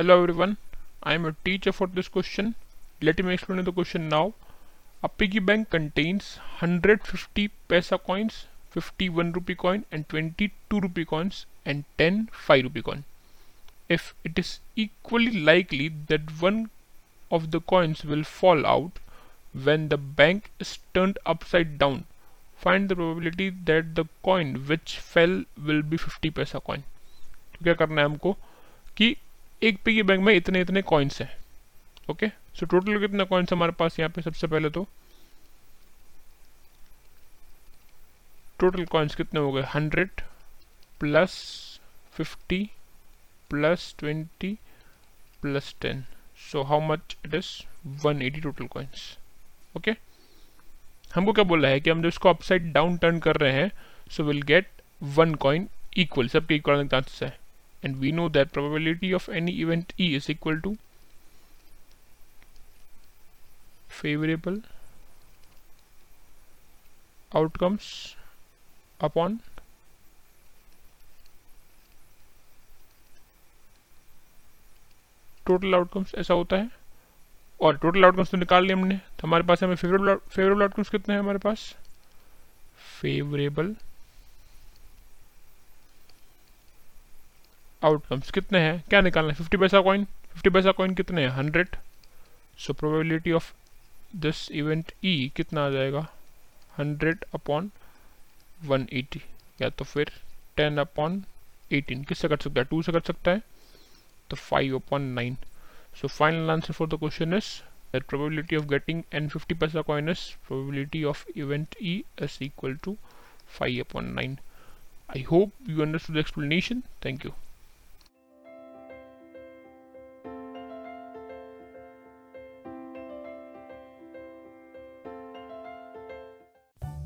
Hello everyone I am a teacher for this question let me explain the question now a piggy bank contains hundred fifty paisa coins fifty one rupee coin and twenty two rupee coins and ten five rupee coin if it is equally likely that one of the coins will fall out when the bank is turn upside down find the probability that the coin which fell will be fifty paisa coin क्या करना है हमको? कि एक piggy bank में इतने इतने coins हैं। ओके सो टोटल कितने कॉइन्स हमारे पास यहाँ पे सबसे पहले तो? टोटल कॉइन्स कितने हो गए? Hundred plus fifty plus twenty plus ten so how much it is one eighty total coins okay हमको क्या बोला है कि हम जो इसको अपसाइड डाउन टर्न कर रहे हैं so will get one coin equal सबके इक्वल चांसेस है। And we know that probability of any event E is equal to favorable outcomes upon total outcomes ऐसा होता है। और टोटल आउटकम्स तो निकाल लिए हमने। तो हमारे पास हमें फेवरेबल फेवरेबल आउटकम्स कितने हैं हमारे पास? फेवरेबल आउटकम्स कितने हैं? क्या निकालना है? Fifty paisa coin fifty paisa coin कितने हैं? Hundred so probability of this event E कितना आ जाएगा? हंड्रेड अपॉन वन एटी या तो फिर टेन अपॉन एटीन किससे कर सकता है? टू से कर सकता है। तो five upon nine so final answer for the question is that probability of getting n50 paisa coin is probability of event e is equal to 5 upon 9 i hope you understood the explanation. Thank you.